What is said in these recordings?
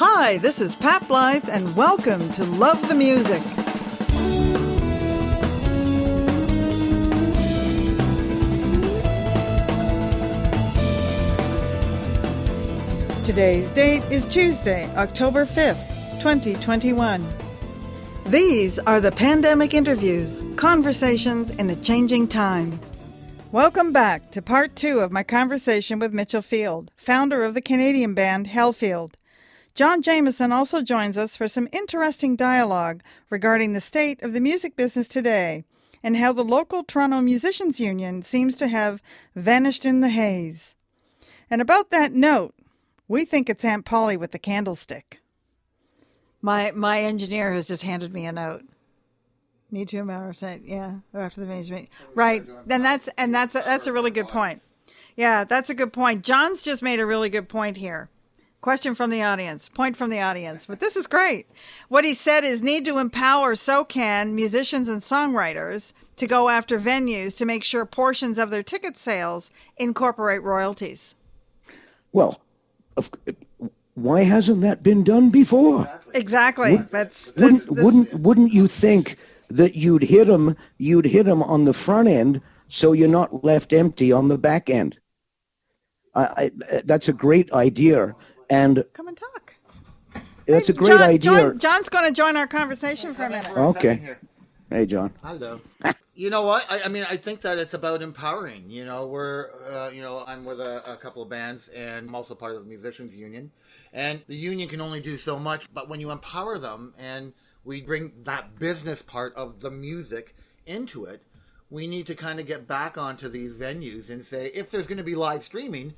Hi, this is Pat Blythe, and welcome to Love the Music. Today's date is Tuesday, October 5th, 2021. These are the pandemic interviews, conversations in a changing time. Welcome back to part two of my conversation with Mitchell Field, founder of the Canadian band Hellfield. John Jameson also joins us for some interesting dialogue regarding the state of the music business today and how the local Toronto Musicians Union seems to have vanished in the haze. And about that note, we think it's Aunt Polly with the candlestick. My my engineer has just handed me a note. Need to two hours, yeah, after the meeting. Right, Then that's and that's a, that's a really good point. Yeah, that's a good point. John's just made a really good point here. Question from the audience, point from the audience. But this is great. What he said is need to empower SOCAN musicians and songwriters to go after venues to make sure portions of their ticket sales incorporate royalties. Well, of, why hasn't that been done before? Exactly. Would, that's, that's wouldn't wouldn't wouldn't you think that you'd hit them you'd hit them on the front end so you're not left empty on the back end? I, I, that's a great idea. And come and talk. That's hey, a great John, idea. John, John's going to join our conversation for a minute. Okay. Hey, John. Hello. you know what? I, I, mean, I think that it's about empowering. You know, we're, uh, you know, I'm with a, a, couple of bands, and I'm also part of the musicians union, and the union can only do so much. But when you empower them, and we bring that business part of the music into it, we need to kind of get back onto these venues and say, if there's going to be live streaming,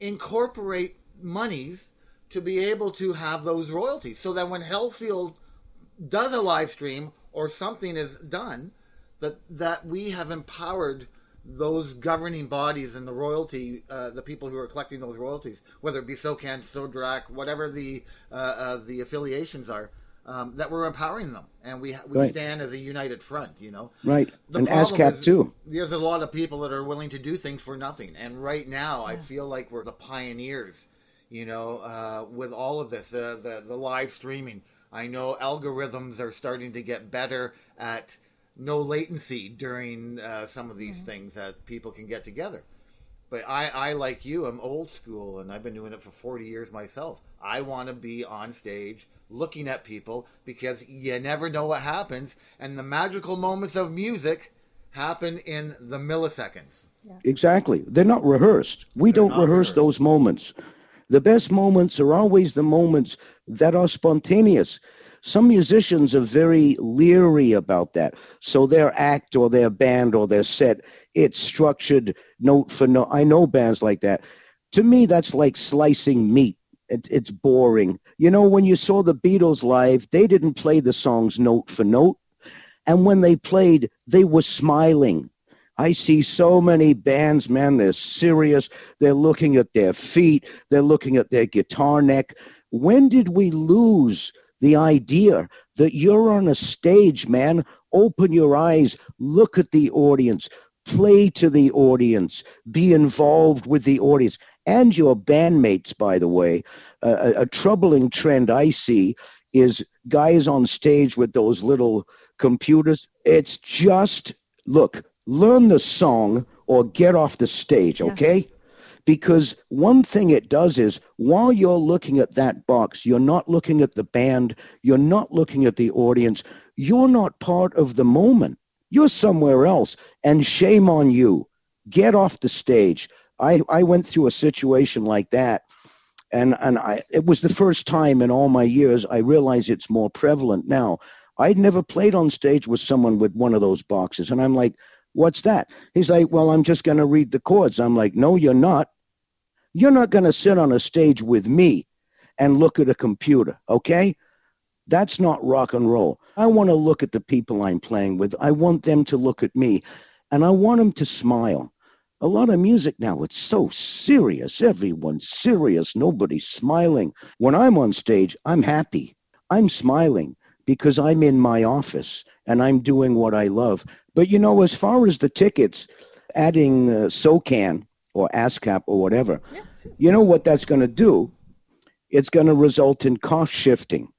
incorporate monies to be able to have those royalties so that when Hellfield does a live stream or something is done, that that we have empowered those governing bodies and the royalty, uh, the people who are collecting those royalties, whether it be SOCAN, SODRAC, whatever the uh, uh, the affiliations are, um, that we're empowering them, and we we right. stand as a united front. You know, right? The and ASCAP is, too. There's a lot of people that are willing to do things for nothing, and right now yeah. I feel like we're the pioneers you know, uh, with all of this, uh, the the live streaming. I know algorithms are starting to get better at no latency during uh, some of these mm-hmm. things that people can get together. But I, I, like you, I'm old school, and I've been doing it for 40 years myself. I want to be on stage looking at people because you never know what happens, and the magical moments of music happen in the milliseconds. Yeah. Exactly. They're not rehearsed. We They're don't rehearse rehearsed. those moments. The best moments are always the moments that are spontaneous. Some musicians are very leery about that. So their act or their band or their set, it's structured note for note. I know bands like that. To me, that's like slicing meat. It, it's boring. You know, when you saw the Beatles live, they didn't play the songs note for note. And when they played, they were smiling. I see so many bands, man, they're serious. They're looking at their feet, they're looking at their guitar neck. When did we lose the idea that you're on a stage, man? Open your eyes, look at the audience, play to the audience, be involved with the audience and your bandmates, by the way. Uh, a, a troubling trend I see is guys on stage with those little computers. It's just, look, learn the song or get off the stage, okay? Yeah. Because one thing it does is while you're looking at that box, you're not looking at the band, you're not looking at the audience, you're not part of the moment. You're somewhere else, and shame on you. Get off the stage. I, I went through a situation like that and and I it was the first time in all my years I realize it's more prevalent now. I'd never played on stage with someone with one of those boxes, and I'm like, What's that? He's like, Well, I'm just going to read the chords. I'm like, No, you're not. You're not going to sit on a stage with me and look at a computer, okay? That's not rock and roll. I want to look at the people I'm playing with. I want them to look at me and I want them to smile. A lot of music now, it's so serious. Everyone's serious. Nobody's smiling. When I'm on stage, I'm happy. I'm smiling because I'm in my office and I'm doing what I love. But you know, as far as the tickets, adding uh, SOCAN or ASCAP or whatever, yes. you know what that's going to do? it's going to result in cost shifting,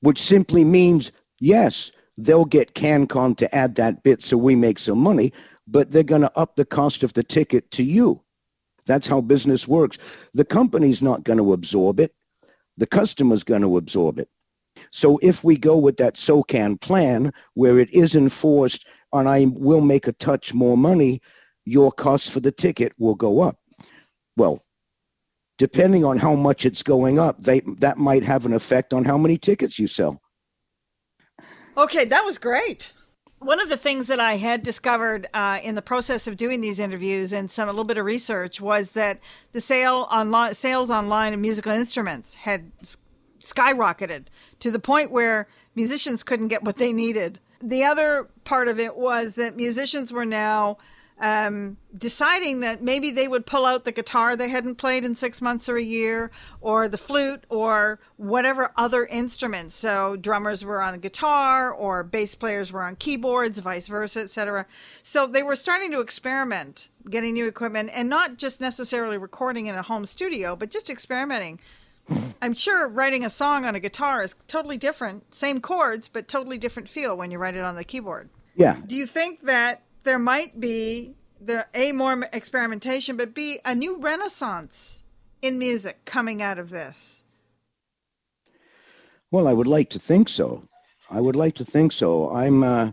which simply means yes, they'll get CanCon to add that bit so we make some money, but they're going to up the cost of the ticket to you. That's how business works. The company's not going to absorb it. The customer's going to absorb it. So if we go with that SOCAN plan where it is enforced and I will make a touch more money, your cost for the ticket will go up. Well, depending on how much it's going up, they that might have an effect on how many tickets you sell. Okay, that was great. One of the things that I had discovered uh, in the process of doing these interviews and some a little bit of research was that the sale on sales online of musical instruments had skyrocketed to the point where musicians couldn't get what they needed. The other part of it was that musicians were now um, deciding that maybe they would pull out the guitar they hadn't played in six months or a year, or the flute, or whatever other instruments. So drummers were on guitar, or bass players were on keyboards, vice versa, etc. So they were starting to experiment, getting new equipment, and not just necessarily recording in a home studio, but just experimenting. I'm sure writing a song on a guitar is totally different, same chords, but totally different feel when you write it on the keyboard. Yeah. Do you think that there might be the a more experimentation, but b a new renaissance in music coming out of this? Well, I would like to think so. I would like to think so. I'm uh,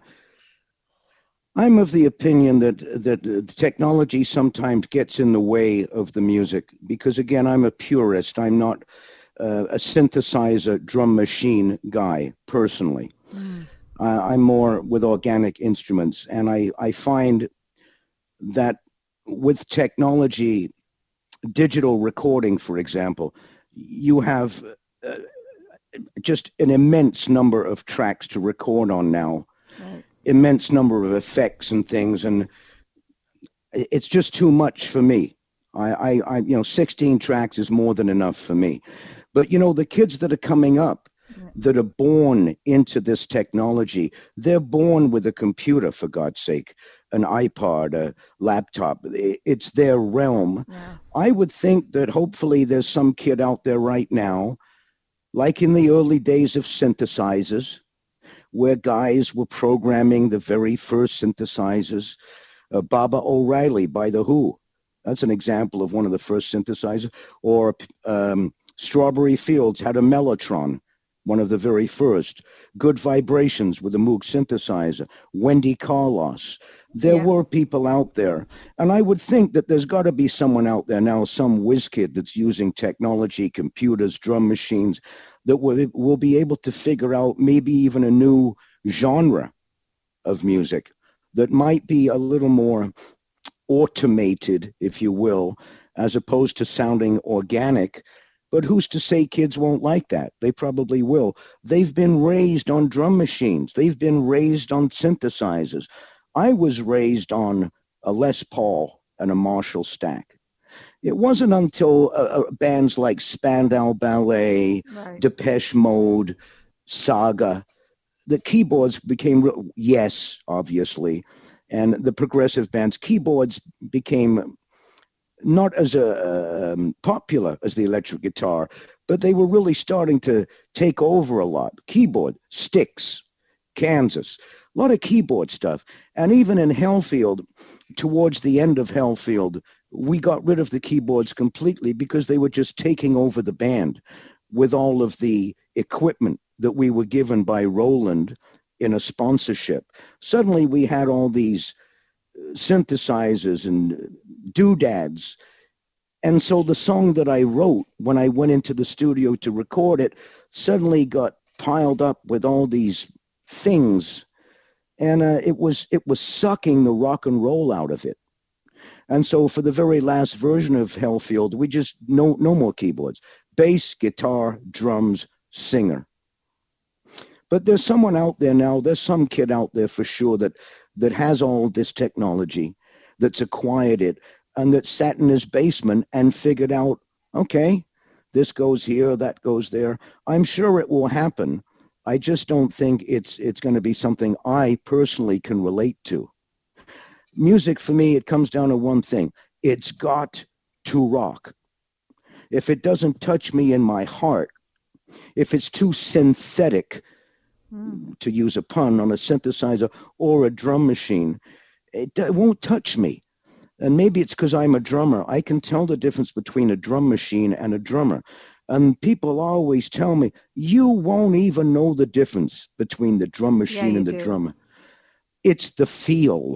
I'm of the opinion that that technology sometimes gets in the way of the music because again, I'm a purist. I'm not uh, a synthesizer drum machine guy personally. Mm. Uh, I'm more with organic instruments, and I, I find that with technology, digital recording, for example, you have uh, just an immense number of tracks to record on now, right. immense number of effects and things, and it's just too much for me. I, I, I, you know, 16 tracks is more than enough for me. But you know, the kids that are coming up, that are born into this technology. They're born with a computer, for God's sake, an iPod, a laptop. It's their realm. Yeah. I would think that hopefully there's some kid out there right now, like in the early days of synthesizers, where guys were programming the very first synthesizers. Uh, Baba O'Riley by The Who. That's an example of one of the first synthesizers. Or um, Strawberry Fields had a Mellotron one of the very first. Good Vibrations with a Moog synthesizer. Wendy Carlos. There yeah. were people out there. And I would think that there's got to be someone out there now, some whiz kid that's using technology, computers, drum machines, that will, will be able to figure out maybe even a new genre of music that might be a little more automated, if you will, as opposed to sounding organic but who's to say kids won't like that? They probably will. They've been raised on drum machines, they've been raised on synthesizers. I was raised on a Les Paul and a Marshall stack. It wasn't until uh, uh, bands like Spandau Ballet, right. Depeche Mode, Saga, the keyboards became, yes, obviously, and the progressive bands, keyboards became not as a, um, popular as the electric guitar, but they were really starting to take over a lot. Keyboard, Styx, Kansas, a lot of keyboard stuff. And even in Hellfield, towards the end of Hellfield, we got rid of the keyboards completely because they were just taking over the band with all of the equipment that we were given by Roland in a sponsorship. Suddenly we had all these synthesizers and doodads. And so the song that I wrote when I went into the studio to record it suddenly got piled up with all these things, and uh, it was it was sucking the rock and roll out of it. And so for the very last version of Hellfield, we just no no more keyboards, bass, guitar, drums, singer. But there's someone out there now. There's some kid out there for sure that that has all this technology, that's acquired it, and that sat in his basement and figured out, okay, this goes here, that goes there. I'm sure it will happen. I just don't think it's it's going to be something I personally can relate to. Music for me, it comes down to one thing: it's got to rock. if it doesn't touch me in my heart, if it's too synthetic, mm. to use a pun, on a synthesizer or a drum machine, it, it won't touch me. And maybe it's because I'm a drummer. I can tell the difference between a drum machine and a drummer. And people always tell me, you won't even know the difference between the drum machine yeah, and the do. drummer. It's the feel.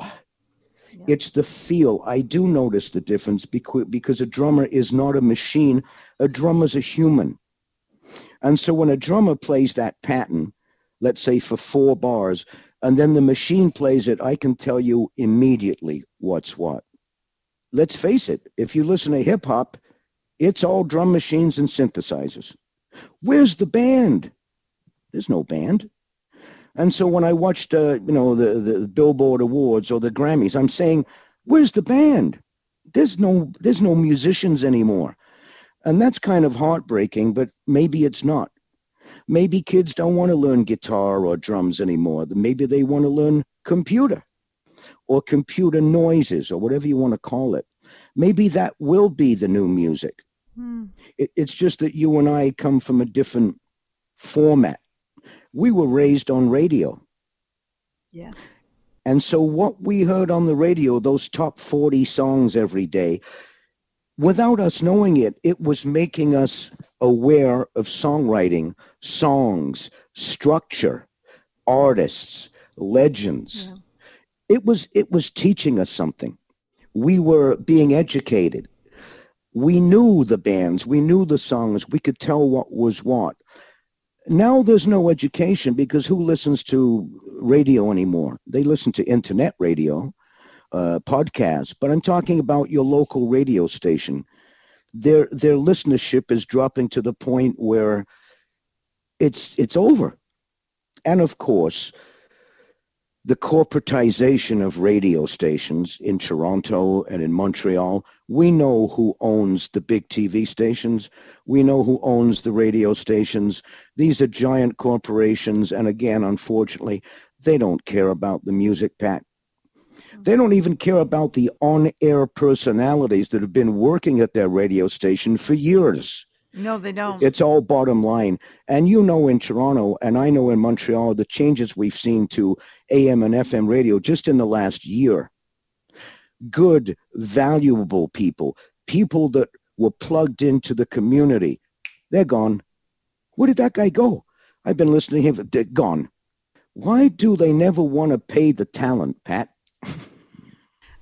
Yeah. It's the feel. I do notice the difference because, because a drummer is not a machine. A drummer's a human. And so when a drummer plays that pattern, let's say for four bars, and then the machine plays it, I can tell you immediately what's what. Let's face it, if you listen to hip hop, it's all drum machines and synthesizers. Where's the band? There's no band. And so when I watched, uh, you know, the, the Billboard Awards or the Grammys, I'm saying, where's the band? There's no, there's no musicians anymore. And that's kind of heartbreaking, but maybe it's not. Maybe kids don't want to learn guitar or drums anymore. Maybe they want to learn computer or computer noises or whatever you want to call it. Maybe that will be the new music. Hmm. It, it's just that you and I come from a different format. We were raised on radio. Yeah. And so what we heard on the radio, those top 40 songs every day, without us knowing it, it was making us aware of songwriting, songs, structure, artists, legends. Yeah. It was it was teaching us something. We were being educated. We knew the bands, we knew the songs, we could tell what was what. Now there's no education because who listens to radio anymore? They listen to internet radio, uh, podcasts, but I'm talking about your local radio station their their listenership is dropping to the point where it's it's over. And of course, the corporatization of radio stations in Toronto and in Montreal. We know who owns the big TV stations. We know who owns the radio stations. These are giant corporations. And again, unfortunately, they don't care about the music, Pat. They don't even care about the on air personalities that have been working at their radio station for years. No, they don't. It's all bottom line. And you know in Toronto, and I know in Montreal, the changes we've seen to AM and FM radio just in the last year. Good, valuable people, people that were plugged into the community, they're gone. Where did that guy go? I've been listening to him, they're gone. Why do they never want to pay the talent, Pat?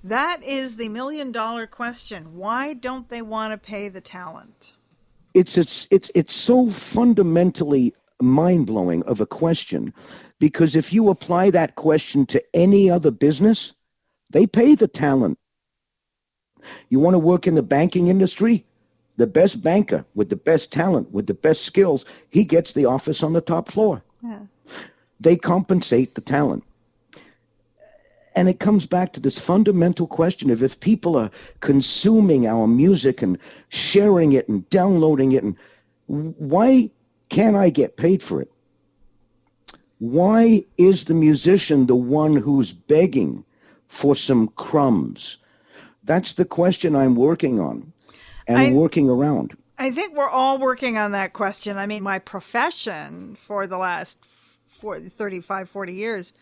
that is the million dollar question. Why don't they want to pay the talent? It's it's it's it's so fundamentally mind blowing of a question because if you apply that question to any other business, they pay the talent. You want to work in the banking industry? The best banker with the best talent, with the best skills, he gets the office on the top floor. Yeah. They compensate the talent. And it comes back to this fundamental question of if people are consuming our music and sharing it and downloading it, and why can't I get paid for it? Why is the musician the one who's begging for some crumbs? That's the question I'm working on and I, working around. I think we're all working on that question. I mean, my profession for the last 40, 35, 40 years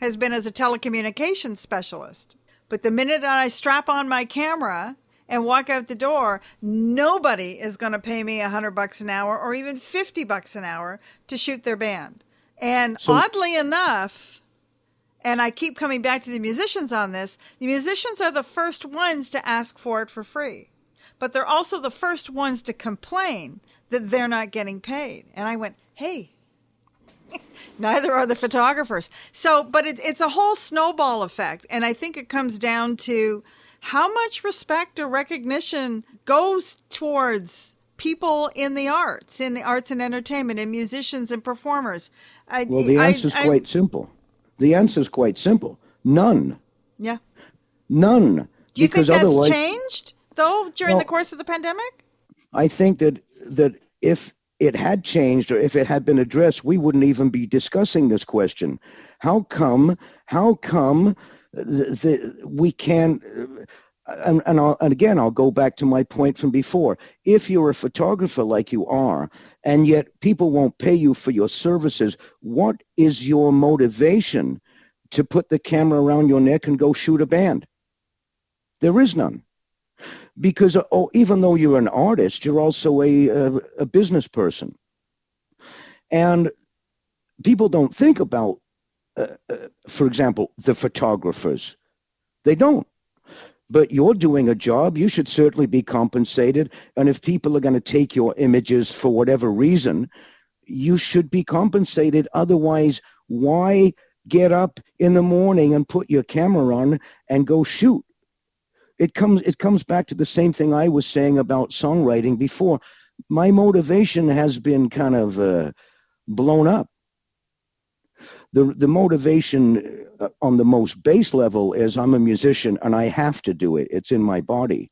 has been as a telecommunications specialist. But the minute I strap on my camera and walk out the door, nobody is going to pay me a hundred bucks an hour or even 50 bucks an hour to shoot their band. And so, oddly enough, and I keep coming back to the musicians on this, the musicians are the first ones to ask for it for free. But they're also the first ones to complain that they're not getting paid. And I went, hey, Neither are the photographers. So, but it, it's a whole snowball effect. And I think it comes down to how much respect or recognition goes towards people in the arts, in the arts and entertainment, and musicians and performers. I, well, the answer is quite simple. The answer is quite simple. None. Yeah. None. Do you think that's changed though during well, the course of the pandemic? I think that that if it had changed or if it had been addressed, we wouldn't even be discussing this question. How come? How come the, the we can? Uh, and, and, and, again, I'll go back to my point from before. If you're a photographer like you are, and yet people won't pay you for your services, what is your motivation to put the camera around your neck and go shoot a band? There is none. Because oh, even though you're an artist, you're also a, a, a business person. And people don't think about, uh, uh, for example, the photographers. They don't but you're doing a job. You should certainly be compensated. And if people are going to take your images for whatever reason, you should be compensated. Otherwise, why get up in the morning and put your camera on and go shoot? It comes it comes back to the same thing I was saying about songwriting before. My motivation has been kind of uh, blown up the the motivation uh, on the most base level is I'm a musician and I have to do it. It's in my body.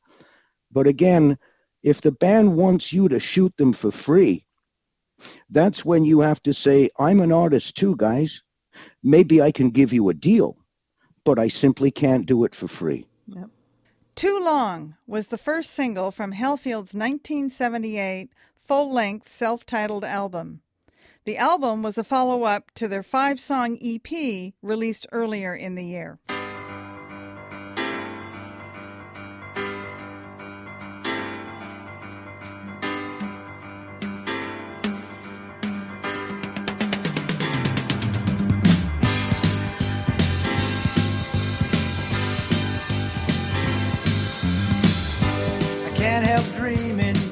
But again, if the band wants you to shoot them for free, that's when you have to say, I'm an artist too, guys. Maybe I can give you a deal, but I simply can't do it for free. Yep. Too Long was the first single from Hellfield's 1978 full length self titled album. The album was a follow up to their five song EP released earlier in the year.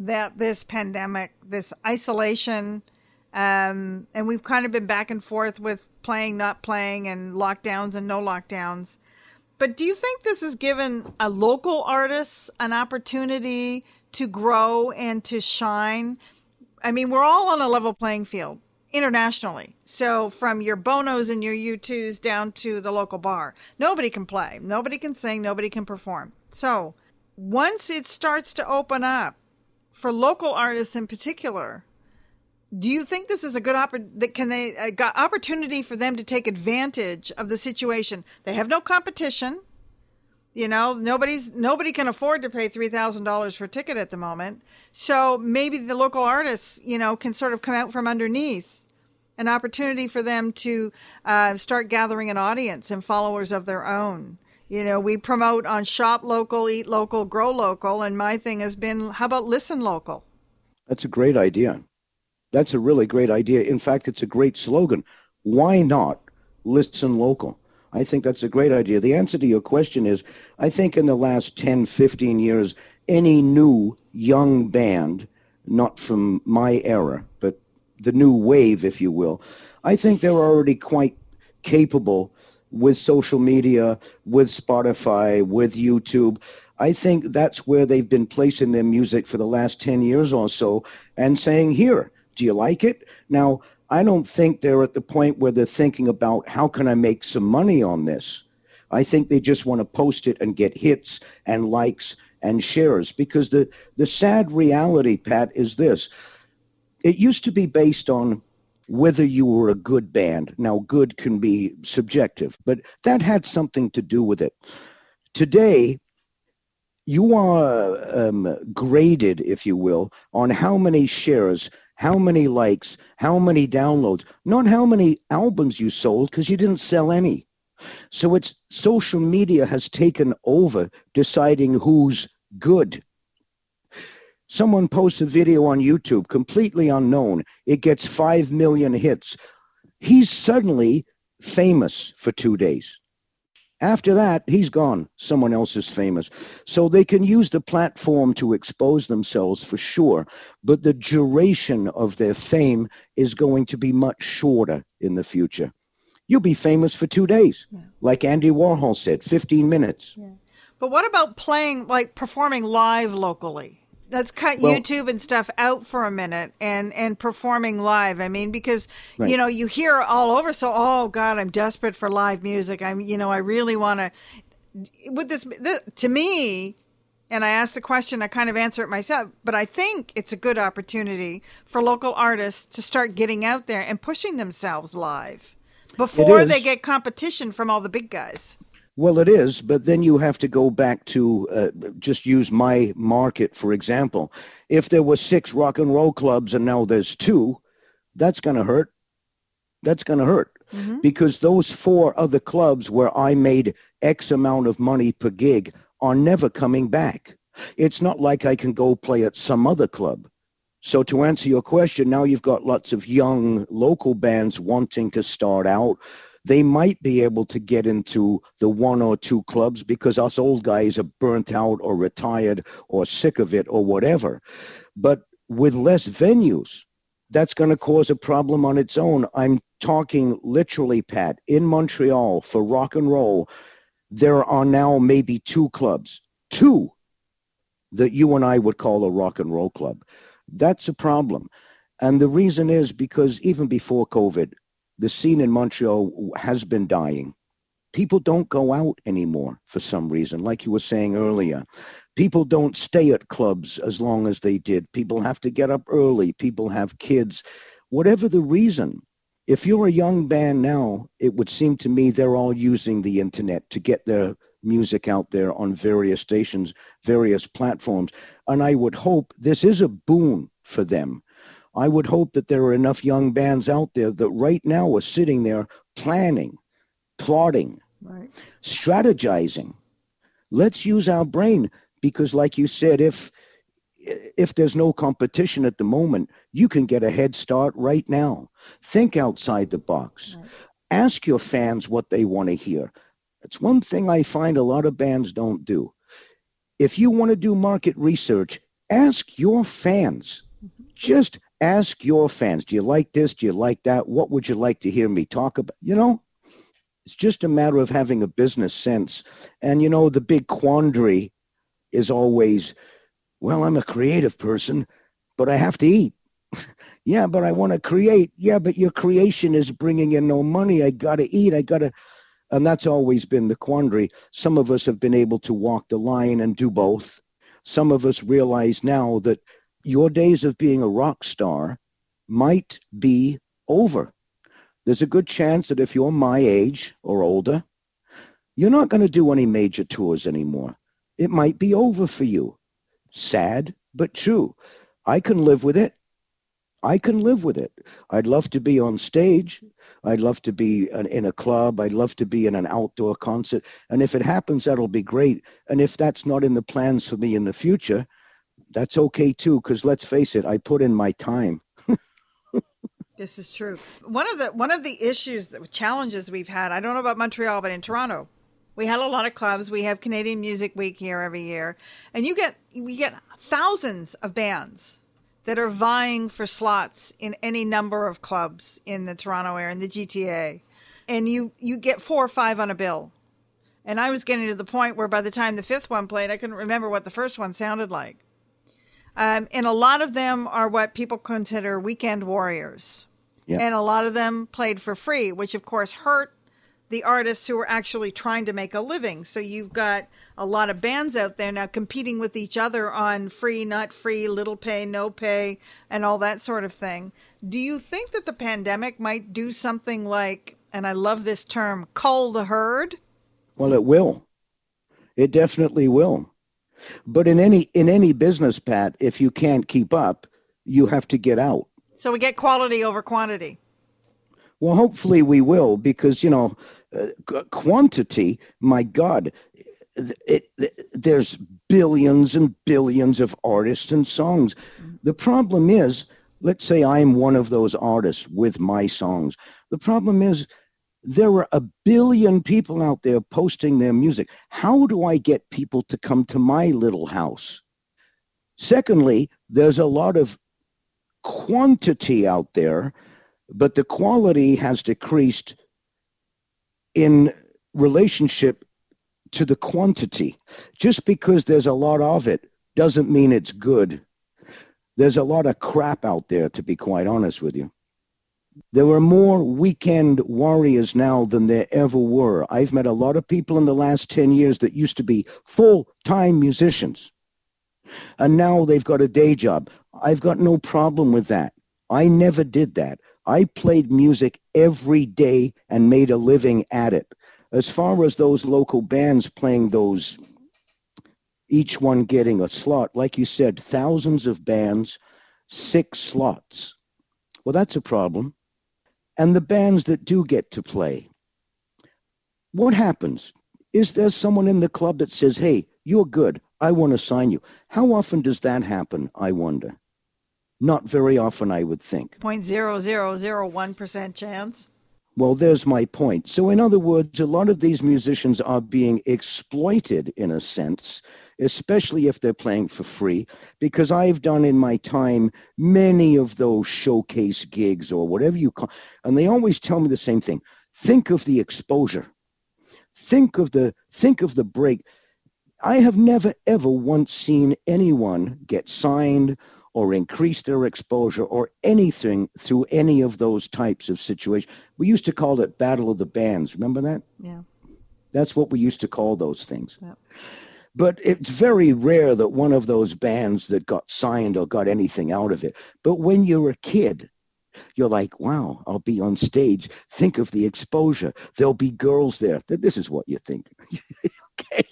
that this pandemic, this isolation, um, and we've kind of been back and forth with playing, not playing, and lockdowns and no lockdowns. But do you think this has given a local artist an opportunity to grow and to shine? I mean, we're all on a level playing field internationally. So from your Bonos and your U2s down to the local bar, nobody can play, nobody can sing, nobody can perform. So once it starts to open up, for local artists in particular, do you think this is a good oppor- can they got opportunity for them to take advantage of the situation? They have no competition. You know, nobody's nobody can afford to pay three thousand dollars for a ticket at the moment. So maybe the local artists, you know, can sort of come out from underneath an opportunity for them to uh, start gathering an audience and followers of their own. You know, we promote on shop local, eat local, grow local, and my thing has been how about listen local? That's a great idea. That's a really great idea. In fact, it's a great slogan. Why not listen local? I think that's a great idea. The answer to your question is I think in the last 10, 15 years, any new young band, not from my era, but the new wave, if you will, I think they're already quite capable with social media, with Spotify, with YouTube. I think that's where they've been placing their music for the last 10 years or so and saying, here, do you like it? Now, I don't think they're at the point where they're thinking about how can I make some money on this. I think they just want to post it and get hits and likes and shares because the, the sad reality, Pat, is this. It used to be based on whether you were a good band. Now, good can be subjective, but that had something to do with it. Today, you are um, graded, if you will, on how many shares how many likes, how many downloads, not how many albums you sold because you didn't sell any. So it's social media has taken over deciding who's good. Someone posts a video on YouTube, completely unknown. It gets 5 million hits. He's suddenly famous for two days. After that, he's gone. Someone else is famous. So they can use the platform to expose themselves for sure, but the duration of their fame is going to be much shorter in the future. You'll be famous for two days, yeah. like Andy Warhol said, 15 minutes. Yeah. But what about playing, like performing live locally? Let's cut well, YouTube and stuff out for a minute and and performing live. I mean, because right. you know you hear all over. So, oh God, I'm desperate for live music. I'm you know I really want to. With this, this, to me, and I asked the question, I kind of answer it myself. But I think it's a good opportunity for local artists to start getting out there and pushing themselves live before they get competition from all the big guys. Well, it is, but then you have to go back to uh, just use my market for example. If there were six rock and roll clubs and now there's two, that's going to hurt. That's going to hurt mm-hmm. because those four other clubs where I made X amount of money per gig are never coming back. It's not like I can go play at some other club. So to answer your question, now you've got lots of young local bands wanting to start out they might be able to get into the one or two clubs because us old guys are burnt out or retired or sick of it or whatever. But with less venues, that's going to cause a problem on its own. I'm talking literally, Pat, in Montreal for rock and roll, there are now maybe two clubs, two that you and I would call a rock and roll club. That's a problem. And the reason is because even before COVID, the scene in Montreal has been dying. People don't go out anymore for some reason, like you were saying earlier. People don't stay at clubs as long as they did. People have to get up early. People have kids. Whatever the reason, if you're a young band now, it would seem to me they're all using the internet to get their music out there on various stations, various platforms. And I would hope this is a boon for them I would hope that there are enough young bands out there that right now are sitting there planning, plotting, right. strategizing. Let's use our brain because, like you said, if if there's no competition at the moment, you can get a head start right now. Think outside the box. Right. Ask your fans what they want to hear. That's one thing I find a lot of bands don't do. If you want to do market research, ask your fans. Mm-hmm. Just ask your fans do you like this? Do you like that? What would you like to hear me talk about? You know it's just a matter of having a business sense. And you know the big quandary is always well i'm a creative person but i have to eat. Yeah but i want to create. Yeah but your creation is bringing in no money. I got to eat. I got to and that's always been the quandary. Some of us have been able to walk the line and do both. Some of us realize now that your days of being a rock star might be over. There's a good chance that if you're my age or older, you're not going to do any major tours anymore. It might be over for you. Sad, but true. I can live with it. I can live with it. I'd love to be on stage. I'd love to be in a club. I'd love to be in an outdoor concert. And if it happens, that'll be great. And if that's not in the plans for me in the future, that's okay too. Because let's face it, I put in my time. this is true. One of the one of the issues, challenges we've had. I don't know about Montreal, but in Toronto, we had a lot of clubs. We have Canadian Music Week here every year, and you get we get thousands of bands that are vying for slots in any number of clubs in the Toronto area, in the GTA. And you, you get four or five on a bill. And I was getting to the point where by the time the fifth one played, I couldn't remember what the first one sounded like. Um, and a lot of them are what people consider weekend warriors. Yep. And a lot of them played for free, which of course hurt the artists who are actually trying to make a living. So you've got a lot of bands out there now competing with each other on free, not free, little pay, no pay, and all that sort of thing. Do you think that the pandemic might do something like, and I love this term, cull the herd? Well, it will. It definitely will. But in any in any business, Pat, if you can't keep up, you have to get out. So we get quality over quantity. Well, hopefully we will, because you know uh, quantity, my God, it, it, there's billions and billions of artists and songs. The problem is, let's say I'm one of those artists with my songs. The problem is, there are a billion people out there posting their music. How do I get people to come to my little house? Secondly, there's a lot of quantity out there, but the quality has decreased in relationship to the quantity. Just because there's a lot of it doesn't mean it's good. There's a lot of crap out there, to be quite honest with you. There are more weekend warriors now than there ever were. I've met a lot of people in the last 10 years that used to be full time musicians. And now they've got a day job. I've got no problem with that. I never did that. I played music every day and made a living at it. As far as those local bands playing those, each one getting a slot, like you said, thousands of bands, six slots. Well, that's a problem. And the bands that do get to play, what happens? Is there someone in the club that says, hey, you're good, I want to sign you? How often does that happen, I wonder? Not very often, I would think. 0.0001% chance. Well, there's my point. So, in other words, a lot of these musicians are being exploited in a sense, especially if they're playing for free, because I've done in my time many of those showcase gigs or whatever you call, and they always tell me the same thing. Think of the exposure. Think of the think of the break. I have never ever once seen anyone get signed or increase their exposure or anything through any of those types of situations. We used to call it Battle of the Bands. Remember that? Yeah. That's what we used to call those things. Yeah. But it's very rare that one of those bands that got signed or got anything out of it. But when you're a kid, you're like, wow, I'll be on stage. Think of the exposure. There'll be girls there. This is what you think. okay.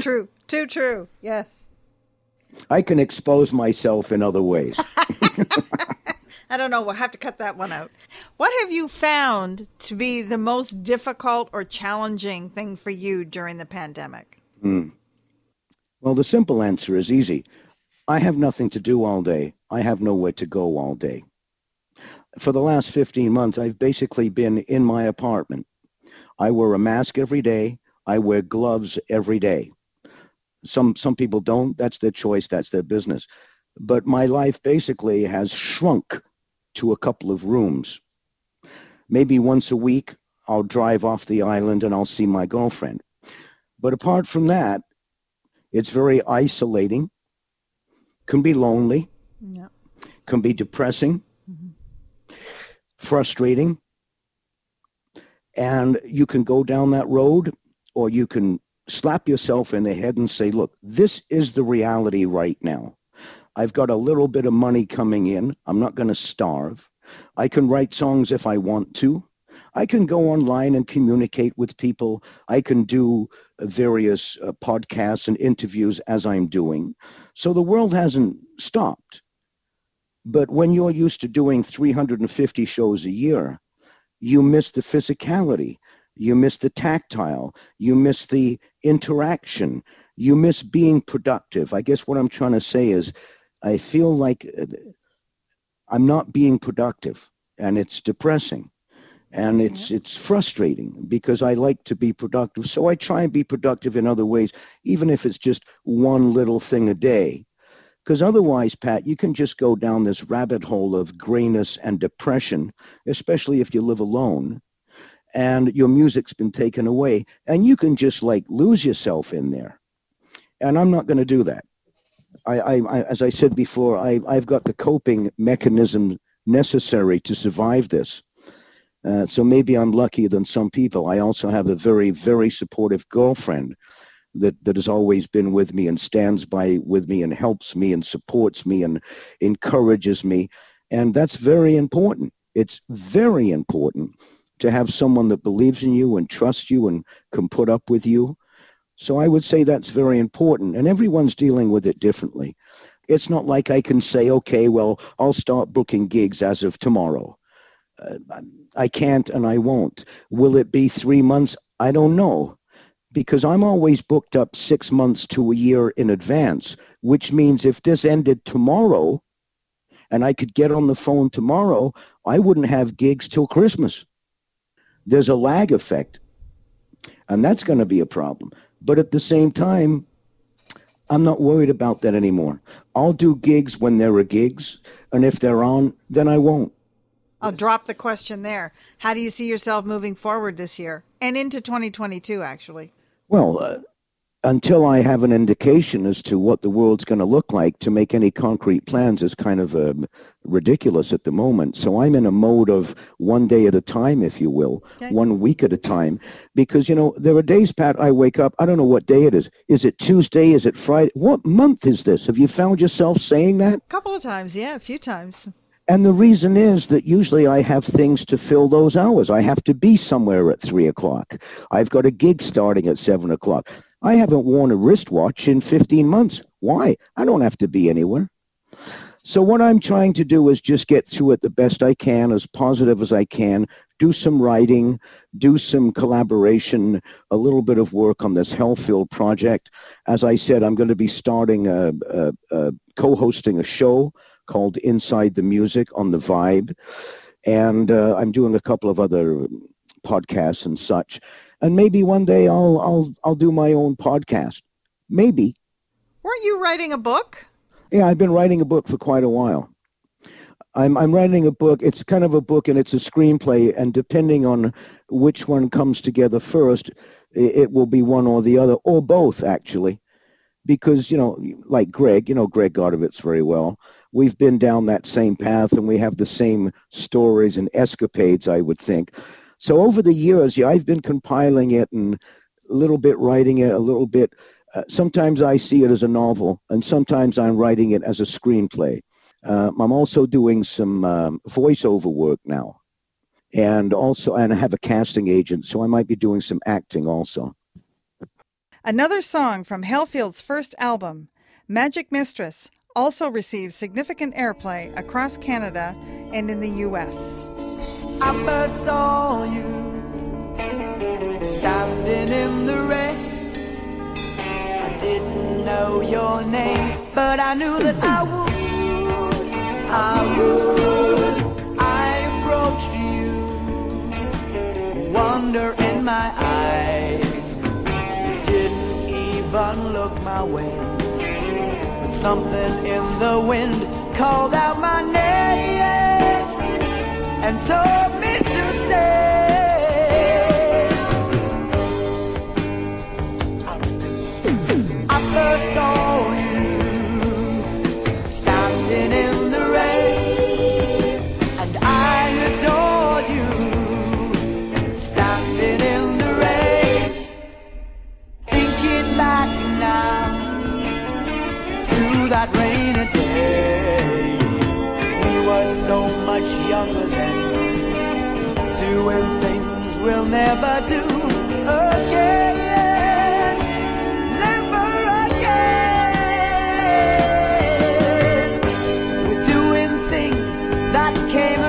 True. Too true. Yes. I can expose myself in other ways. I don't know. We'll have to cut that one out. What have you found to be the most difficult or challenging thing for you during the pandemic? Mm. Well, the simple answer is easy. I have nothing to do all day. I have nowhere to go all day. For the last 15 months, I've basically been in my apartment. I wear a mask every day. I wear gloves every day. Some some people don't. That's their choice. That's their business. But my life basically has shrunk to a couple of rooms. Maybe once a week, I'll drive off the island and I'll see my girlfriend. But apart from that, it's very isolating, can be lonely, yeah. can be depressing, mm-hmm. frustrating. And you can go down that road or you can slap yourself in the head and say, look, this is the reality right now. I've got a little bit of money coming in. I'm not going to starve. I can write songs if I want to. I can go online and communicate with people. I can do various uh, podcasts and interviews as I'm doing. So the world hasn't stopped. But when you're used to doing 350 shows a year, you miss the physicality, you miss the tactile, you miss the interaction, you miss being productive. I guess what I'm trying to say is I feel like uh, I'm not being productive and it's depressing and mm-hmm. it's it's frustrating because I like to be productive. So I try and be productive in other ways, even if it's just one little thing a day. Because otherwise, Pat, you can just go down this rabbit hole of grayness and depression, especially if you live alone and your music's been taken away. And you can just like lose yourself in there. And I'm not going to do that. I, I, I, as I said before, I, I've got the coping mechanism necessary to survive this. Uh, so maybe I'm luckier than some people. I also have a very, very supportive girlfriend that, that has always been with me and stands by with me and helps me and supports me and encourages me. And that's very important. It's very important to have someone that believes in you and trusts you and can put up with you. So I would say that's very important. And everyone's dealing with it differently. It's not like I can say, okay, well, I'll start booking gigs as of tomorrow. I can't and I won't. Will it be three months? I don't know because I'm always booked up six months to a year in advance, which means if this ended tomorrow and I could get on the phone tomorrow, I wouldn't have gigs till Christmas. There's a lag effect, and that's going to be a problem. But at the same time, I'm not worried about that anymore. I'll do gigs when there are gigs, and if they're on, then I won't. I'll drop the question there. How do you see yourself moving forward this year and into 2022, actually? Well, uh, until I have an indication as to what the world's going to look like, to make any concrete plans is kind of um, ridiculous at the moment. So I'm in a mode of one day at a time, if you will, okay. one week at a time. Because, you know, there are days, Pat, I wake up, I don't know what day it is. Is it Tuesday? Is it Friday? What month is this? Have you found yourself saying that? A couple of times, yeah, a few times. And the reason is that usually I have things to fill those hours. I have to be somewhere at three o'clock. I've got a gig starting at seven o'clock. I haven't worn a wristwatch in 15 months. Why? I don't have to be anywhere. So what I'm trying to do is just get through it the best I can, as positive as I can, do some writing, do some collaboration, a little bit of work on this Hellfield project. As I said, I'm going to be starting a, a, a co-hosting a show called Inside the Music on the Vibe. And uh, I'm doing a couple of other podcasts and such. And maybe one day I'll I'll I'll do my own podcast. Maybe. Weren't you writing a book? Yeah, I've been writing a book for quite a while. I'm I'm writing a book. It's kind of a book and it's a screenplay and depending on which one comes together first, it will be one or the other or both actually. Because, you know, like Greg, you know Greg Godovitz very well we've been down that same path and we have the same stories and escapades, I would think. So over the years, yeah, I've been compiling it and a little bit writing it, a little bit. Uh, sometimes I see it as a novel, and sometimes I'm writing it as a screenplay. Uh, I'm also doing some um, voiceover work now, and also, and I have a casting agent, so I might be doing some acting also. Another song from Hellfield's first album, Magic Mistress, also received significant airplay across Canada and in the U.S. I first saw you standing in the rain. I didn't know your name, but I knew that I would. I would. I approached you, wonder in my eyes. You didn't even look my way. Something in the wind called out my name and told me to stay. Never do again. Never again. We're doing things that came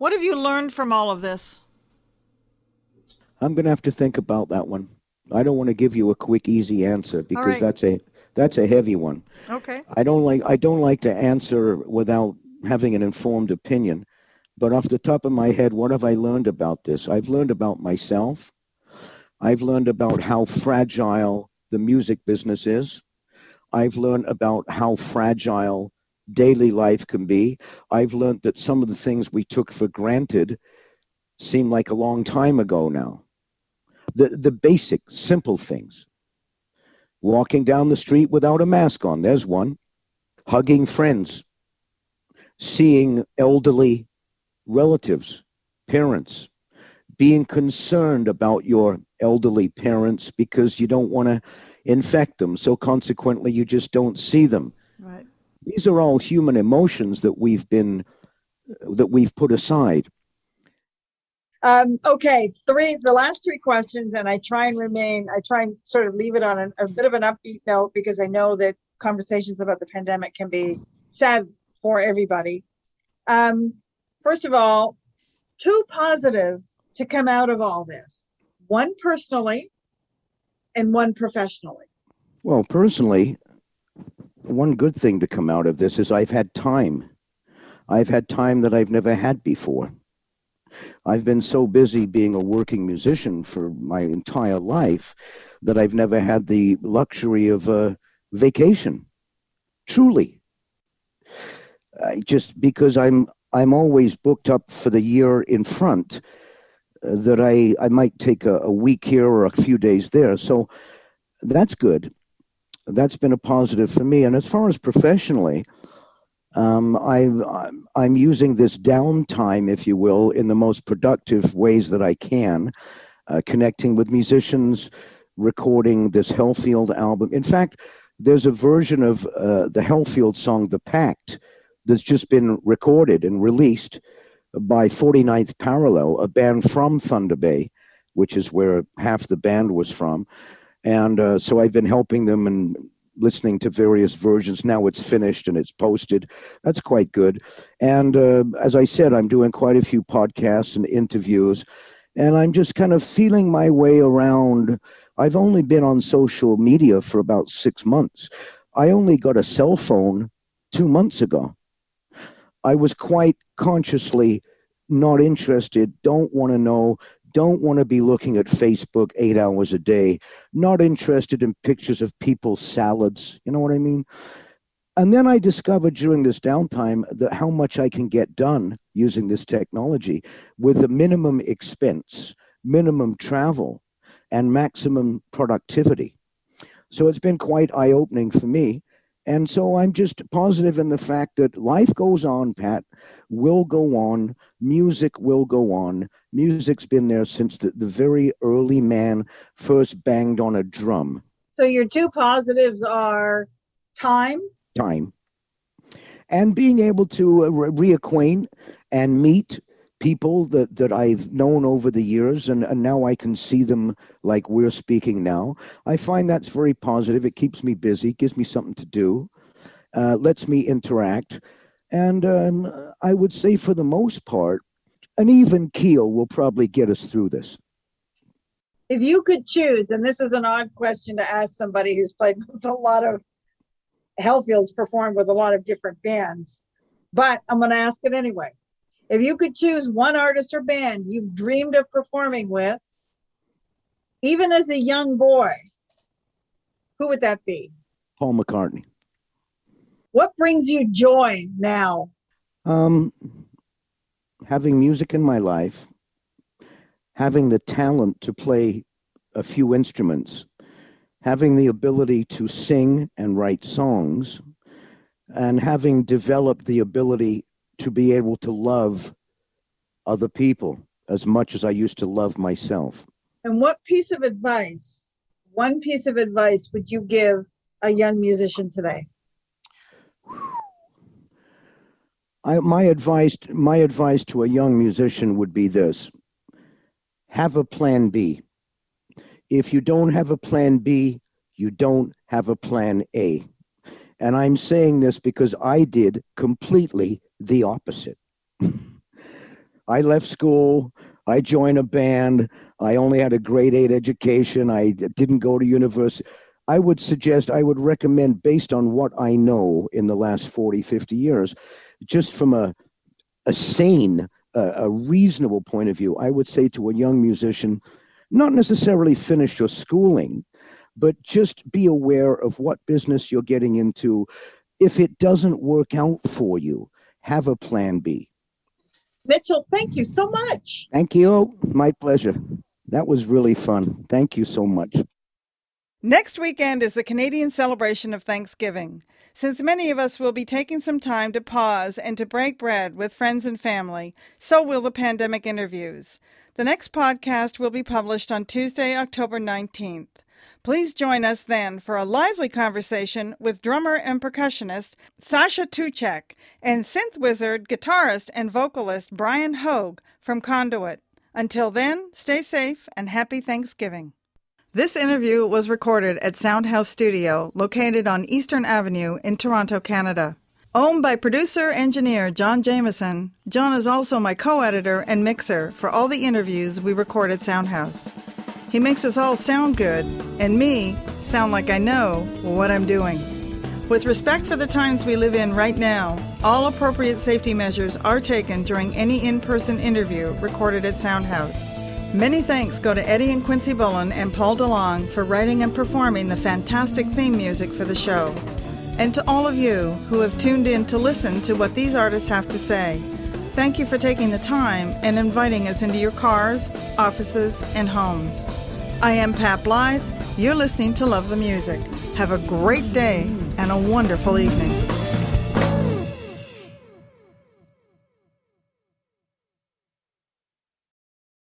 What have you learned from all of this? I'm going to have to think about that one. I don't want to give you a quick, easy answer because right. that's a that's a heavy one. Okay. I don't like I don't like to answer without having an informed opinion. But off the top of my head, what have I learned about this? I've learned about myself. I've learned about how fragile the music business is. I've learned about how fragile daily life can be. I've learned that some of the things we took for granted seem like a long time ago now. The the basic, simple things. Walking down the street without a mask on, there's one. Hugging friends. Seeing elderly relatives, parents, being concerned about your elderly parents because you don't want to infect them. So consequently, you just don't see them. These are all human emotions that we've been that we've put aside. Um, okay, three, the last three questions, and I try and remain, I try and sort of leave it on a, a bit of an upbeat note because I know that conversations about the pandemic can be sad for everybody. Um, first of all, two positives to come out of all this one personally and one professionally. Well, personally, one good thing to come out of this is I've had time. I've had time that I've never had before. I've been so busy being a working musician for my entire life that I've never had the luxury of a vacation. Truly. I just because I'm I'm always booked up for the year in front uh, that I I might take a, a week here or a few days there. So that's good. That's been a positive for me. And as far as professionally, Um, I, I'm using this downtime, if you will, in the most productive ways that I can, uh, connecting with musicians, recording this Hellfield album. In fact, there's a version of uh, the Hellfield song, The Pact, that's just been recorded and released by 49th Parallel, a band from Thunder Bay, which is where half the band was from. And uh, so I've been helping them and listening to various versions. Now it's finished and it's posted. That's quite good. And uh, as I said, I'm doing quite a few podcasts and interviews, and I'm just kind of feeling my way around. I've only been on social media for about six months. I only got a cell phone two months ago. I was quite consciously not interested, don't want to know, don't want to be looking at Facebook eight hours a day, not interested in pictures of people's salads. You know what I mean? And then I discovered during this downtime that how much I can get done using this technology with a minimum expense, minimum travel, and maximum productivity. So it's been quite eye opening for me. And so I'm just positive in the fact that life goes on, Pat, will go on, music will go on. Music's been there since the, the very early man first banged on a drum. So your two positives are time. Time. And being able to uh, re- reacquaint and meet people that, that I've known over the years, and, and now I can see them like we're speaking now. I find that's very positive. It keeps me busy, gives me something to do, uh, lets me interact. And um, I would say, for the most part, an even keel will probably get us through this. If you could choose, and this is an odd question to ask somebody who's played with a lot of Hellfield's performed with a lot of different bands, but I'm going to ask it anyway. If you could choose one artist or band you've dreamed of performing with, even as a young boy, who would that be? Paul McCartney. What brings you joy now? Um, having music in my life, having the talent to play a few instruments, having the ability to sing and write songs, and having developed the ability to be able to love other people as much as I used to love myself. And what piece of advice, one piece of advice, would you give a young musician today? I, my advice, my advice to a young musician would be this: have a plan B. If you don't have a plan B, you don't have a plan A. And I'm saying this because I did completely the opposite. I left school. I joined a band. I only had a grade eight education. I didn't go to university. I would suggest, I would recommend, based on what I know in the last 40, 50 years, just from a, a sane, a reasonable point of view, I would say to a young musician, not necessarily finish your schooling, but just be aware of what business you're getting into. If it doesn't work out for you, have a plan B. Mitchell, thank you so much. Thank you. My pleasure. That was really fun. Thank you so much. Next weekend is the Canadian celebration of Thanksgiving. Since many of us will be taking some time to pause and to break bread with friends and family, so will the pandemic interviews. The next podcast will be published on Tuesday, October 19th. Please join us then for a lively conversation with drummer and percussionist Sasha Tuchek and synth wizard, guitarist, and vocalist Brian Hogue from Conduit. Until then, stay safe and happy Thanksgiving. This interview was recorded at Soundhouse Studio, located on Eastern Avenue in Toronto, Canada. Owned by producer engineer John Jameson, John is also my co editor and mixer for all the interviews we record at Soundhouse. He makes us all sound good, and me sound like I know what I'm doing. With respect for the times we live in right now, all appropriate safety measures are taken during any in person interview recorded at Soundhouse. Many thanks go to Eddie and Quincy Bullen and Paul DeLong for writing and performing the fantastic theme music for the show. And to all of you who have tuned in to listen to what these artists have to say. Thank you for taking the time and inviting us into your cars, offices, and homes. I am Pat Blythe. You're listening to Love the Music. Have a great day and a wonderful evening.